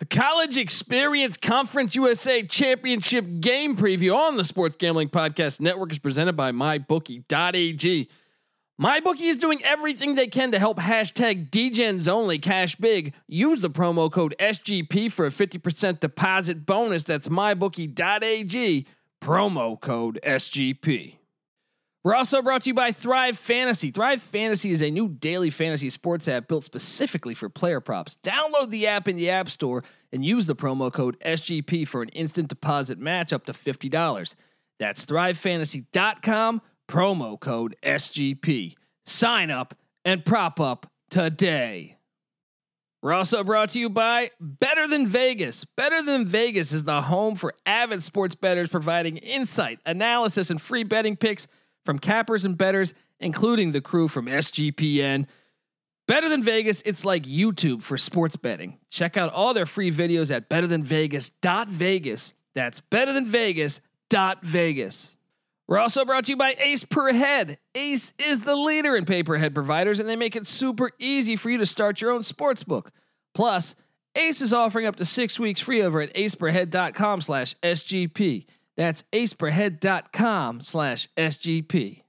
The College Experience Conference USA Championship game preview on the Sports Gambling Podcast Network is presented by MyBookie.ag. MyBookie is doing everything they can to help hashtag DGens only cash big. Use the promo code SGP for a 50% deposit bonus. That's MyBookie.ag, promo code SGP. We're also brought to you by Thrive Fantasy. Thrive Fantasy is a new daily fantasy sports app built specifically for player props. Download the app in the App Store and use the promo code SGP for an instant deposit match up to $50. That's thrivefantasy.com, promo code SGP. Sign up and prop up today. We're also brought to you by Better Than Vegas. Better Than Vegas is the home for avid sports bettors providing insight, analysis, and free betting picks from cappers and betters, including the crew from SGPN. Better Than Vegas, it's like YouTube for sports betting. Check out all their free videos at betterthanvegas.vegas. That's betterthanvegas.vegas. We're also brought to you by Ace Per Head. Ace is the leader in pay per head providers, and they make it super easy for you to start your own sports book. Plus, Ace is offering up to six weeks free over at aceperhead.com slash SGP. That's aceperhead.com slash SGP.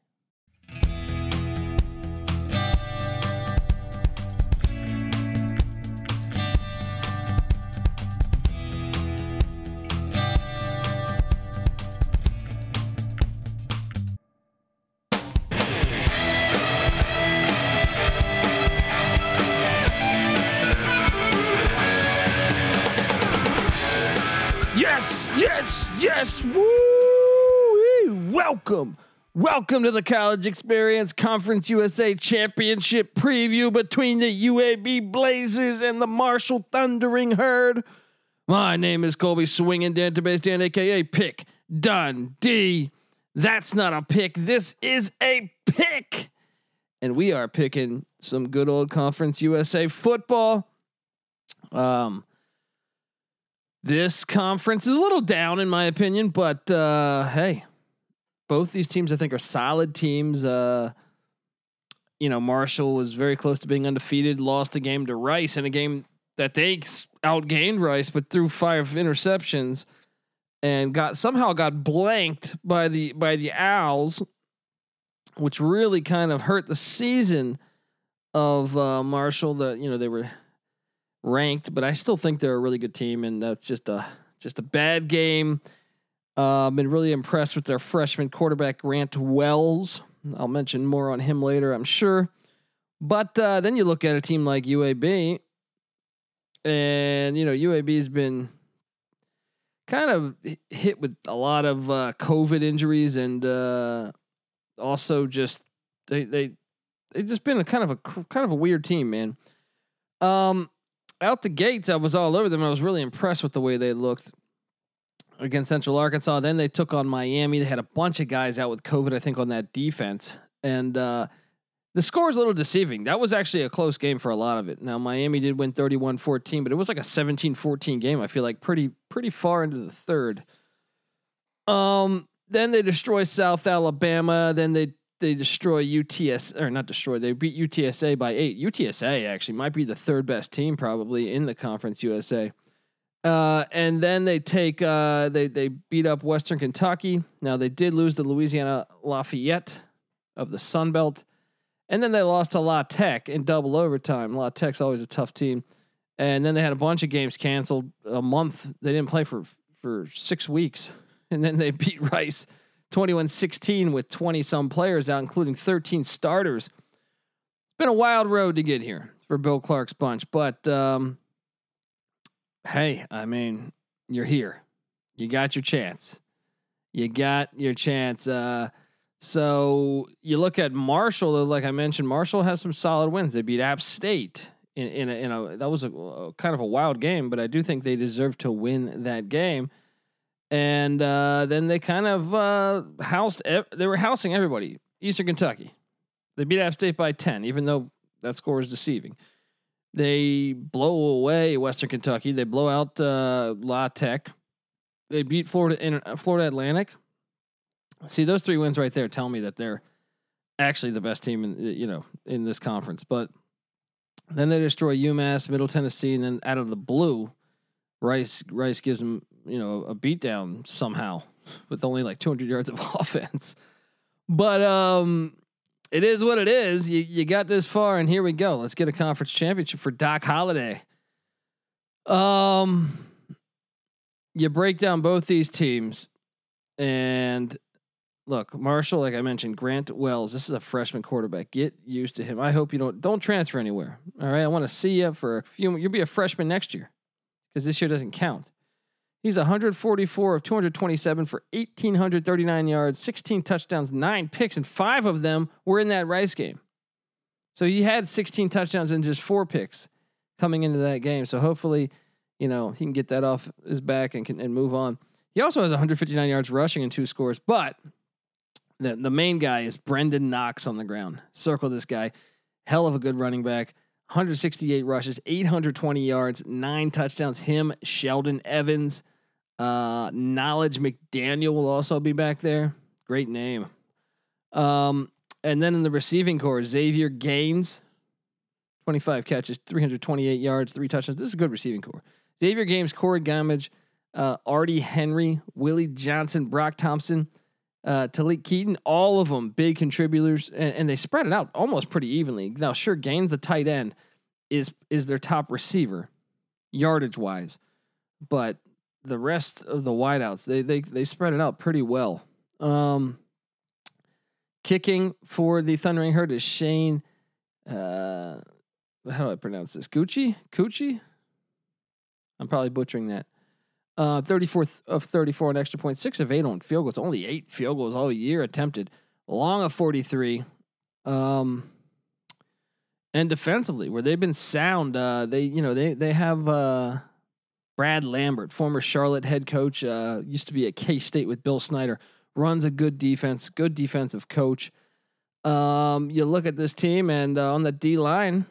Welcome. Welcome to the College Experience Conference USA Championship preview between the UAB Blazers and the Marshall Thundering Herd. My name is Colby Swinging Dan to base Dan, aka Pick Dundee. That's not a pick. This is a pick. And we are picking some good old Conference USA football. Um, this conference is a little down in my opinion, but uh, hey, both these teams I think are solid teams. Uh, you know, Marshall was very close to being undefeated, lost a game to Rice in a game that they outgained Rice, but threw five interceptions and got somehow got blanked by the by the Owls, which really kind of hurt the season of uh, Marshall. That you know they were ranked, but I still think they're a really good team, and that's just a just a bad game. I've been really impressed with their freshman quarterback Grant Wells. I'll mention more on him later, I'm sure. But uh, then you look at a team like UAB, and you know UAB's been kind of hit with a lot of uh, COVID injuries, and uh, also just they they they just been a kind of a kind of a weird team, man. Um, out the gates, I was all over them. I was really impressed with the way they looked against Central Arkansas. Then they took on Miami. They had a bunch of guys out with COVID, I think, on that defense. And uh, the score is a little deceiving. That was actually a close game for a lot of it. Now, Miami did win 31 14, but it was like a 17 14 game. I feel like pretty, pretty far into the third. Um, then they destroy South Alabama. Then they they destroy UTS or not destroy. They beat UTSA by eight. UTSA actually might be the third best team probably in the Conference USA. Uh, and then they take uh, they they beat up Western Kentucky. Now they did lose to Louisiana Lafayette of the Sun Belt, and then they lost to La Tech in double overtime. La Tech's always a tough team, and then they had a bunch of games canceled. A month they didn't play for for six weeks, and then they beat Rice 21 16 with 20 some players out, including 13 starters. It's been a wild road to get here for Bill Clark's bunch, but um, hey, I mean, you're here. You got your chance. You got your chance. Uh, so you look at Marshall, like I mentioned, Marshall has some solid wins. They beat App State in, in, a, in a that was a, a kind of a wild game, but I do think they deserve to win that game and uh, then they kind of uh, housed. Ev- they were housing everybody. Eastern Kentucky, they beat App State by ten, even though that score is deceiving. They blow away Western Kentucky. They blow out uh, La Tech. They beat Florida in uh, Florida Atlantic. See those three wins right there tell me that they're actually the best team in you know in this conference. But then they destroy UMass, Middle Tennessee, and then out of the blue, Rice Rice gives them you know a beatdown somehow with only like 200 yards of offense. But um, it is what it is. You you got this far, and here we go. Let's get a conference championship for Doc Holliday. Um, you break down both these teams, and look, Marshall, like I mentioned, Grant Wells. This is a freshman quarterback. Get used to him. I hope you don't don't transfer anywhere. All right, I want to see you for a few. You'll be a freshman next year because this year doesn't count. He's 144 of 227 for 1,839 yards, 16 touchdowns, nine picks, and five of them were in that Rice game. So he had 16 touchdowns and just four picks coming into that game. So hopefully, you know, he can get that off his back and can and move on. He also has 159 yards rushing and two scores, but the the main guy is Brenden Knox on the ground. Circle this guy. Hell of a good running back. 168 rushes, 820 yards, nine touchdowns. Him, Sheldon Evans, uh, Knowledge McDaniel will also be back there. Great name. Um, and then in the receiving core, Xavier Gaines, 25 catches, 328 yards, three touchdowns. This is a good receiving core. Xavier Gaines, Corey Gammage, uh, Artie Henry, Willie Johnson, Brock Thompson, uh, Talik Keaton, all of them big contributors, and, and, they spread it out almost pretty evenly. Now, sure, Gaines, the tight end, is is their top receiver, yardage wise, but the rest of the wideouts they they they spread it out pretty well. Um, kicking for the Thundering Herd is Shane. Uh, how do I pronounce this? Gucci, Gucci. I'm probably butchering that. Uh, 34 of 34 on extra point, six of eight on field goals. Only eight field goals all year attempted. Long of 43. Um, and defensively, where they've been sound, uh, they you know they they have uh, Brad Lambert, former Charlotte head coach, uh, used to be at K State with Bill Snyder, runs a good defense, good defensive coach. Um, you look at this team, and uh, on the D line,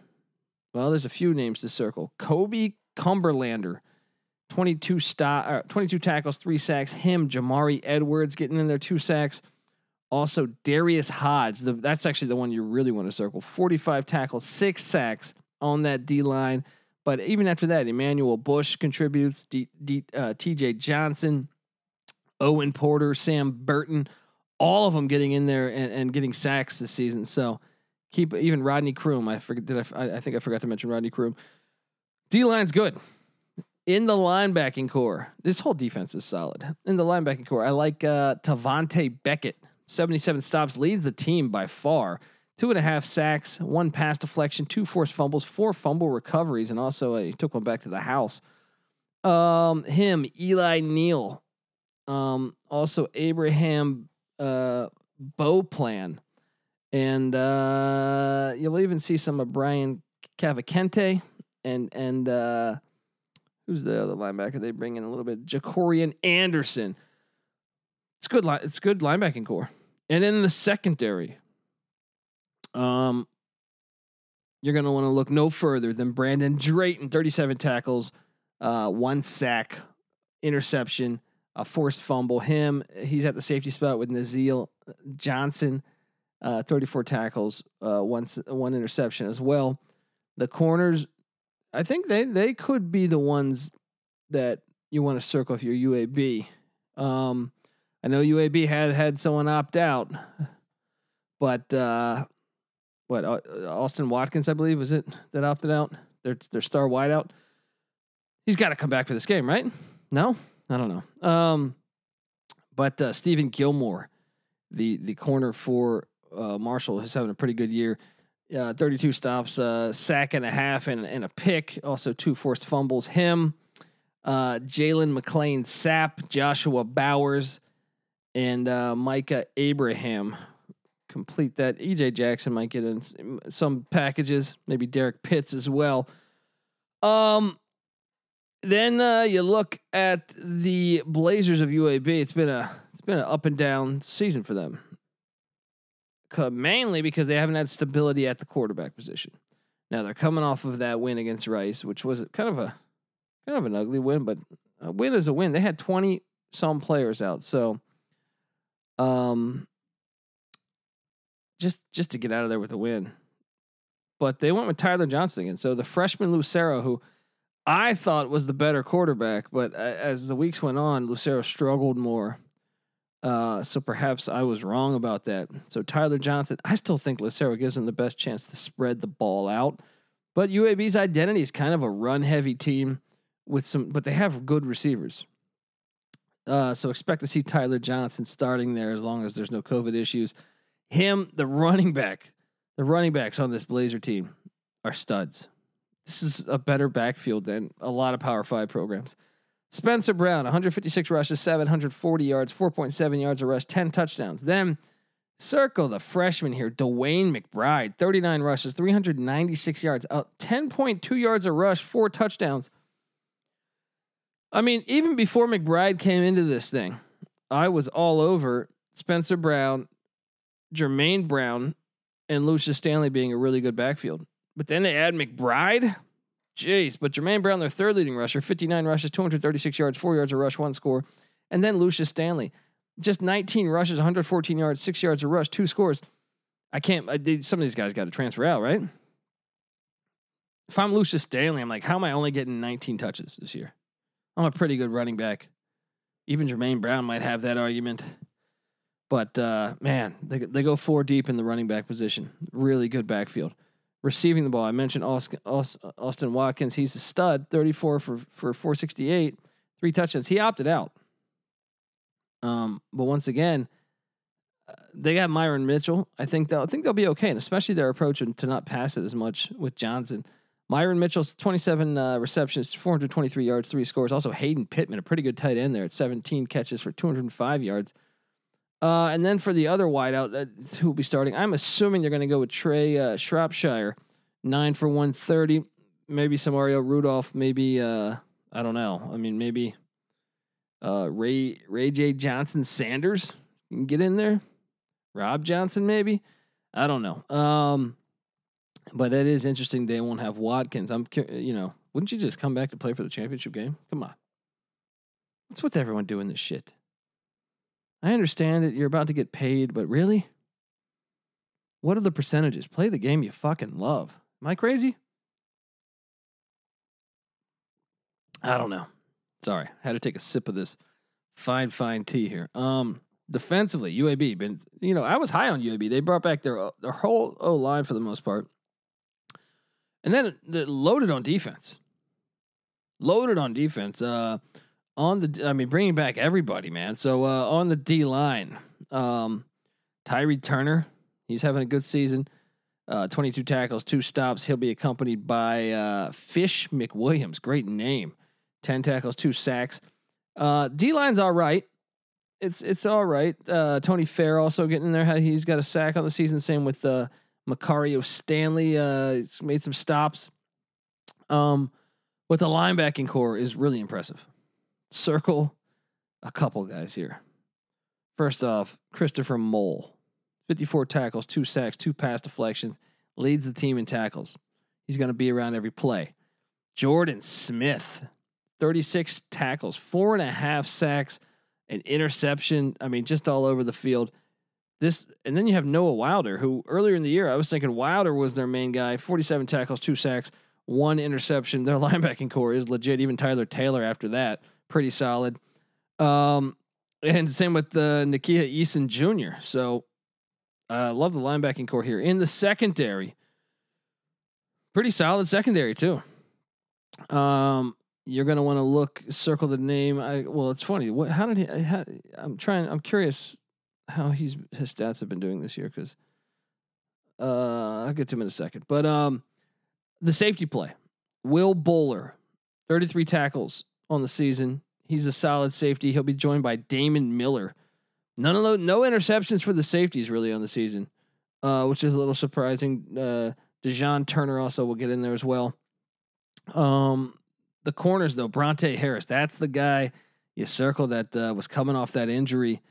well, there's a few names to circle. Koby Cumberlander, 22 stop, uh, 22 tackles, three sacks. Him, Jamari Edwards getting in there, two sacks. Also, Darius Hodge, the, that's actually the one you really want to circle. 45 tackles, six sacks on that D line. But even after that, Emmanuel Bush contributes, D, D, uh, TJ Johnson, Owen Porter, Sam Burton, all of them getting in there and, and getting sacks this season. So keep even Rodney Croom. I forget. Did I? I think I forgot to mention Rodney Croom. D line's good. In the linebacking core, this whole defense is solid. In the linebacking core, I like uh, Tavante Beckett. 77 stops, leads the team by far two and a half sacks, one pass deflection, two forced fumbles, four fumble recoveries, and also uh, he took one back to the house. Um, him, Eli Neal, um, also Abraham uh, Beauplan, and uh, you'll even see some of Brian Cavalcante and and uh, who's the other linebacker they bring in a little bit, Jacorian Anderson. It's good. Li- it's good linebacking core, and in the secondary, um, you're going to want to look no further than Brandon Drayton, 37 tackles, uh, one sack, interception, a forced fumble. Him, he's at the safety spot with Nazeeh Johnson, uh, 34 tackles, uh, one one interception as well. The corners, I think they they could be the ones that you want to circle if you're UAB. Um, I know UAB had had someone opt out, but uh, what uh, Austin Watkins, I believe, was it that opted out? Their their star wideout. He's got to come back for this game, right? No, I don't know. Um, but uh, Steven Gilmore, the the corner for uh, Marshall, is having a pretty good year. Uh, 32 stops, uh, sack and a half, and, and a pick. Also, two forced fumbles. Him, uh, Jalen McLean Sapp, Joshua Bowers, and uh, Micah Abraham complete that. EJ Jackson might get in some packages, maybe Derek Pitts as well. Um, then uh, you look at the Blazers of UAB. It's been a it's been an up and down season for them, mainly because they haven't had stability at the quarterback position. Now they're coming off of that win against Rice, which was kind of a kind of an ugly win, but a win is a win. They had twenty some players out, so um, just just to get out of there with a win. But they went with Tyler Johnston again. So the freshman Lucero, who I thought was the better quarterback, but as the weeks went on, Lucero struggled more. Uh, so perhaps I was wrong about that. So Tyler Johnston, I still think Lucero gives him the best chance to spread the ball out. But UAB's identity is kind of a run heavy team with some, but they have good receivers. Uh, so expect to see Tyler Johnston starting there as long as there's no COVID issues. Him, the running back, the running backs on this Blazer team are studs. This is a better backfield than a lot of Power Five programs. Spencer Brown, 156 rushes, 740 yards, 4.7 yards a rush, 10 touchdowns. Then circle the freshman here, DeWayne McBride, 39 rushes, 396 yards, uh, 10.2 yards a rush, four touchdowns. I mean, even before McBride came into this thing, I was all over Spencer Brown, Jermaine Brown, and Lucius Stanley being a really good backfield. But then they add McBride. Jeez. But Jermaine Brown, their third leading rusher, 59 rushes, 236 yards, four yards a rush, one score. And then Lucius Stanley, just 19 rushes, 114 yards, six yards a rush, two scores. I can't, I, some of these guys got to transfer out, right? If I'm Lucius Stanley, I'm like, how am I only getting 19 touches this year? I'm a pretty good running back. Even Jermaine Brown might have that argument. But uh, man, they, they go four deep in the running back position. Really good backfield receiving the ball. I mentioned Austin Watkins. He's a stud, 34 for, for 468, three touchdowns. He opted out. Um, but once again, uh, they got Myron Mitchell. I think they'll I think they'll be okay, and especially their approach to not pass it as much with Johnston. Myron Mitchell's 27 uh, receptions, 423 yards, three scores. Also Hayden Pittman, a pretty good tight end there at 17 catches for 205 yards. Uh, and then for the other wideout uh, who will be starting, I'm assuming they're going to go with Trea uh, Shropshire, nine for 130. Maybe some Mario Rudolph. Maybe uh, I don't know. I mean, maybe uh, Ray Ray J Johnson Sanders can get in there. Rob Johnson, maybe. I don't know. Um, but that is interesting. They won't have Watkins. I'm, you know, wouldn't you just come back to play for the championship game? Come on. What's with everyone doing this shit? I understand that you're about to get paid, but really? What are the percentages? Play the game you fucking love. Am I crazy? I don't know. Sorry, had to take a sip of this fine, fine tea here. Um, defensively, UAB been you know I was high on UAB. They brought back their their whole O line for the most part, and then loaded on defense. Loaded on defense. Uh, on the, I mean, bringing back everybody, man. So uh, on the D line, um, Tyree Turner, he's having a good season. Uh, 22 tackles, two stops. He'll be accompanied by uh, Fish McWilliams. Great name. 10 tackles, two sacks. Uh, D line's all right. It's it's all right. Uh, Tony Fair also getting in there. He's got a sack on the season. Same with uh, Macario Stanley. Uh, he's made some stops. Um, but the linebacking core is really impressive circle a couple guys here. First off, Kristopher Moll, 54 tackles, two sacks, two pass deflections, leads the team in tackles. He's going to be around every play. Jordan Smith, 36 tackles, four and a half sacks, an interception. I mean, just all over the field. This and then you have Noah Wilder, who earlier in the year I was thinking Wilder was their main guy, 47 tackles, two sacks, one interception. Their linebacking core is legit. Even Tyler Taylor after that pretty solid. Um, and same with the Nakia Eason Jr. So I uh, love the linebacking core here. In the secondary, pretty solid secondary too. Um, you're gonna want to look circle the name. I well, it's funny. What? How did he? How, I'm trying. I'm curious how he's his stats have been doing this year because uh, I'll get to him in a second. But um, the safety play, Will Boler, 33 tackles, on the season. He's a solid safety. He'll be joined by Damon Miller. None of those, no interceptions for the safeties really on the season, uh, which is a little surprising. Uh, Dejon Turner also will get in there as well. Um, the corners though, Brontae Harris, that's the guy you circle that uh, was coming off that injury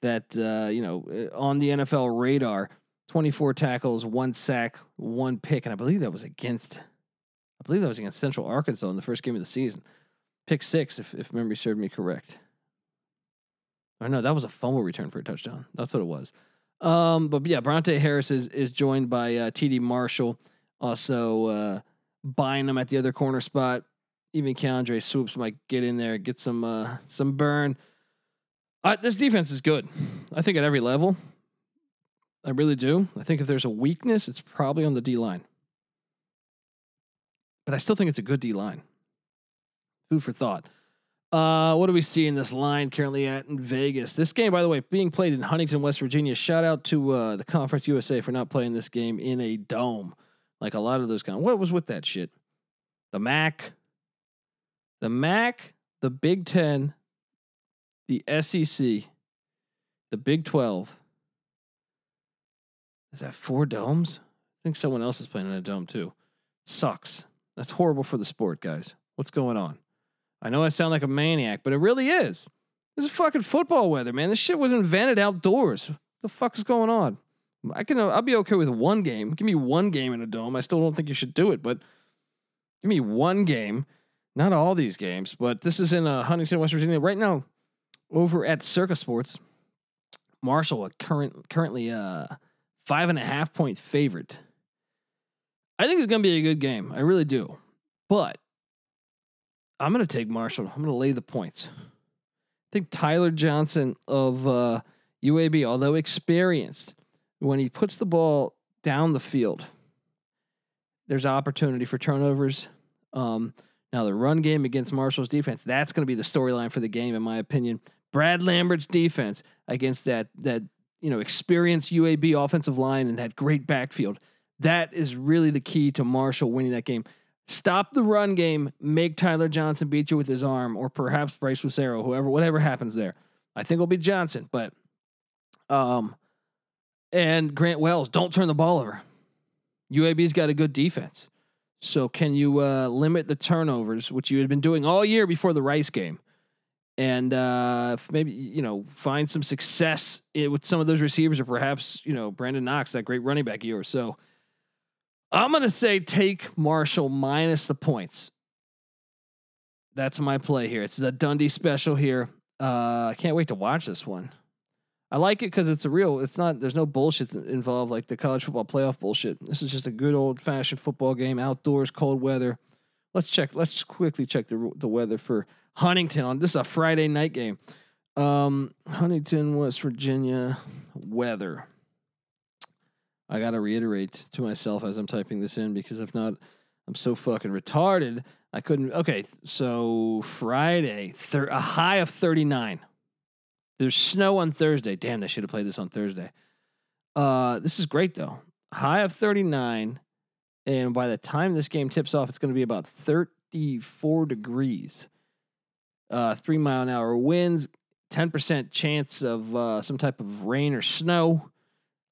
that uh, you know uh, on the NFL radar. 24 tackles, one sack, one pick, and I believe that was against, I believe that was against Central Arkansas in the first game of the season pick six, if, if memory served me correct. Or no, that was a fumble return for a touchdown. That's what it was. Um, but yeah, Brontae Harris is is joined by uh, TD Marshall, also uh, Bynum at the other corner spot. even Keandre Swoops might get in there, get some uh, some burn. Uh, this defense is good. I think at every level. I really do. I think if there's a weakness, it's probably on the D line. But I still think it's a good D line. Food for thought. Uh, what do we see in this line currently at in Vegas? This game, by the way, being played in Huntington, West Virginia. Shout out to uh, the Conference USA for not playing this game in a dome, like a lot of those kind. Of, what was with that shit? The MAC, the MAC, the Big Ten, the SEC, the Big Twelve. Is that four domes? I think someone else is playing in a dome too. Sucks. That's horrible for the sport, guys. What's going on? I know I sound like a maniac, but it really is. This is fucking football weather, man. This shit was invented outdoors. What the fuck is going on? I can I'll be okay with one game. Give me one game in a dome. I still don't think you should do it, but give me one game. Not all these games, but this is in uh, Huntington, West Virginia. Right now, over at Circa Sports, Marshall, current currently uh five and a half point favorite. I think it's gonna be a good game. I really do. But I'm going to take Marshall. I'm going to lay the points. I think Tyler Johnston of uh, UAB, although experienced, when he puts the ball down the field, there's opportunity for turnovers. Um, now, the run game against Marshall's defense, that's going to be the storyline for the game, in my opinion. Brad Lambert's defense against that that you know experienced UAB offensive line and that great backfield. That is really the key to Marshall winning that game. Stop the run game. Make Tyler Johnston beat you with his arm, or perhaps Bryce Lucero, whoever, whatever happens there. I think it'll be Johnston, but um, and Grant Wells, don't turn the ball over. UAB's got a good defense, so can you uh, limit the turnovers, which you had been doing all year before the Rice game, and uh, maybe you know find some success with some of those receivers, or perhaps you know Brandon Knox, that great running back of yours. So I'm going to say take Marshall minus the points. That's my play here. It's the Dundee special here. Uh, I can't wait to watch this one. I like it because it's a real. It's not. There's no bullshit involved like the college football playoff bullshit. This is just a good old fashioned football game, outdoors, cold weather. Let's check. Let's quickly check the the weather for Huntington on this is a Friday night game. Um, Huntington, West Virginia weather. I got to reiterate to myself as I'm typing this in because if not, I'm so fucking retarded. I couldn't. Okay, so Friday, thir- a high of 39. There's snow on Thursday. Damn, I should have played this on Thursday. Uh, this is great though. High of 39, and by the time this game tips off, it's going to be about 34 degrees. Uh, three mile an hour winds, 10% chance of uh, some type of rain or snow.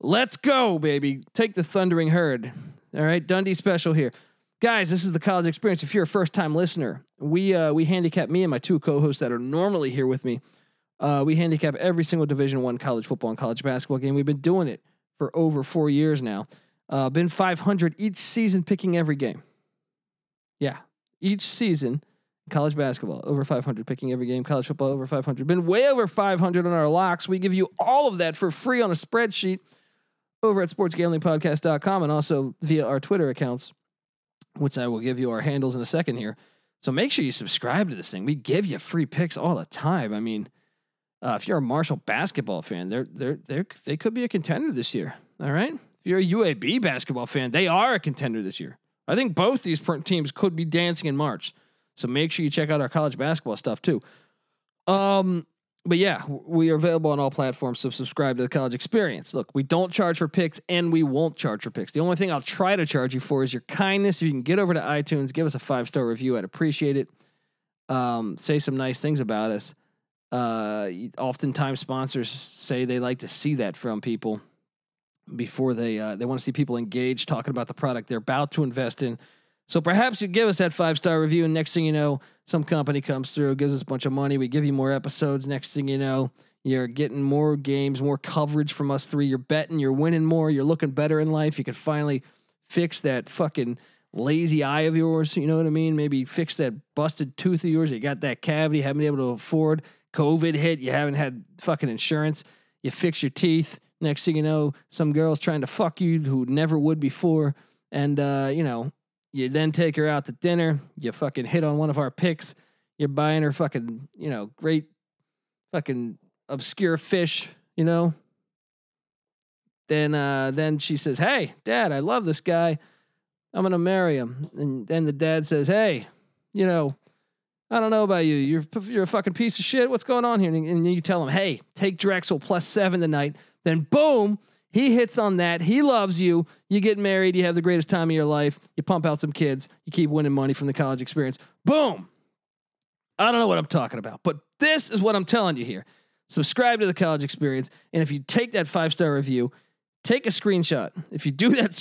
Let's go, baby. Take the thundering herd. All right, Dundee special here. Guys, this is the college experience. If you're a first time listener, we uh, we handicap me and my two co-hosts that are normally here with me. Uh, we handicap every single Division One college football and college basketball game. We've been doing it for over four years now. Uh, been 500 each season, picking every game. Yeah, each season, college basketball over 500, picking every game. College football over 500. Been way over 500 on our locks. We give you all of that for free on a spreadsheet over at sportsgamblingpodcast.com and also via our Twitter accounts, which I will give you our handles in a second here. So make sure you subscribe to this thing. We give you free picks all the time. I mean, uh, if you're a Marshall basketball fan, they're they're they they could be a contender this year. All right. If you're a UAB basketball fan, they are a contender this year. I think both these teams could be dancing in March. So make sure you check out our college basketball stuff too. Um, but yeah, we are available on all platforms. So subscribe to the college experience. Look, we don't charge for picks and we won't charge for picks. The only thing I'll try to charge you for is your kindness. If you can get over to iTunes, give us a five star review, I'd appreciate it. Um, say some nice things about us. Uh, oftentimes sponsors say they like to see that from people before they uh, they want to see people engaged talking about the product they're about to invest in. So perhaps you give us that five star review, and next thing you know, some company comes through, gives us a bunch of money. We give you more episodes. Next thing you know, you're getting more games, more coverage from us three. You're betting, you're winning more, you're looking better in life. You can finally fix that fucking lazy eye of yours. You know what I mean? Maybe fix that busted tooth of yours. You got that cavity, haven't been able to afford. COVID hit, you haven't had fucking insurance. You fix your teeth. Next thing you know, some girl's trying to fuck you who never would before. And, uh, you know, You then take her out to dinner. You fucking hit on one of our picks. You're buying her fucking, you know, great fucking obscure fish, you know. Then uh then she says, "Hey, dad, I love this guy. I'm going to marry him." And then the dad says, "Hey, you know, I don't know about you. You're you're a fucking piece of shit. What's going on here?" And you tell him, "Hey, take Drexel plus 7 tonight." Then boom, he hits on that. He loves you. You get married. You have the greatest time of your life. You pump out some kids. You keep winning money from the college experience. Boom. I don't know what I'm talking about, but this is what I'm telling you here. Subscribe to the college experience. And if you take that five star review, take a screenshot. If you do that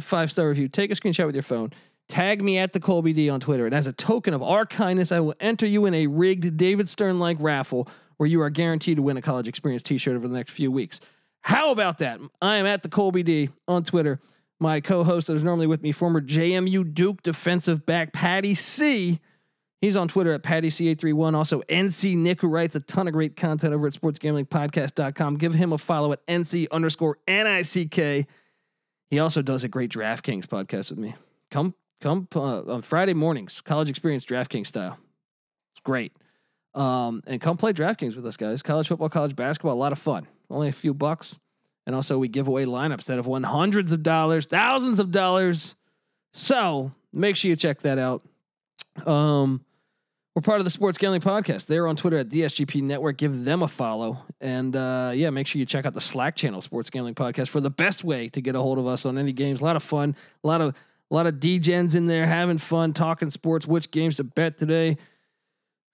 five star review, take a screenshot with your phone. Tag me at the Colby D on Twitter. And as a token of our kindness, I will enter you in a rigged David Stern like raffle where you are guaranteed to win a college experience t shirt over the next few weeks. How about that? I am at the Colby D on Twitter. My co-host that is normally with me, former JMU Duke defensive back Patty C. He's on Twitter at Patty C831. Also, NC Nick, who writes a ton of great content over at sportsgamblingpodcast.com. Give him a follow at NC underscore NICK. He also does a great DraftKings podcast with me. Come, come uh, on Friday mornings, college experience DraftKings style. It's great. Um, and come play DraftKings with us, guys. College football, college basketball, a lot of fun only a few bucks. And also, we give away lineups that have won hundreds of dollars, thousands of dollars. So make sure you check that out. Um, we're part of the Sports Gambling Podcast. They're on Twitter at DSGP Network. Give them a follow. And uh, yeah, make sure you check out the Slack channel, Sports Gambling Podcast, for the best way to get a hold of us on any games. A lot of fun, a lot of a lot of DGens in there having fun, talking sports, which games to bet today.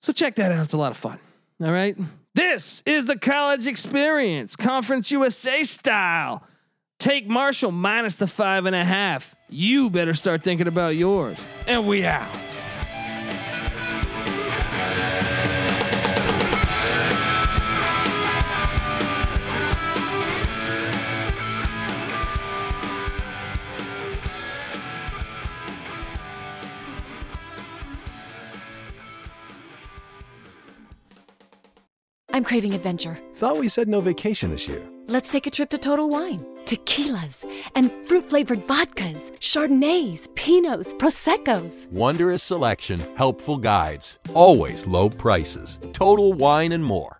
So check that out. It's a lot of fun. All right. This is the college experience, Conference USA style. Take Marshall minus the five and a half. You better start thinking about yours. And we out. I'm craving adventure. Thought we said no vacation this year. Let's take a trip to Total Wine. Tequilas and fruit flavored vodkas, Chardonnays, Pinots, Proseccos. Wondrous selection, helpful guides, always low prices. Total Wine and more.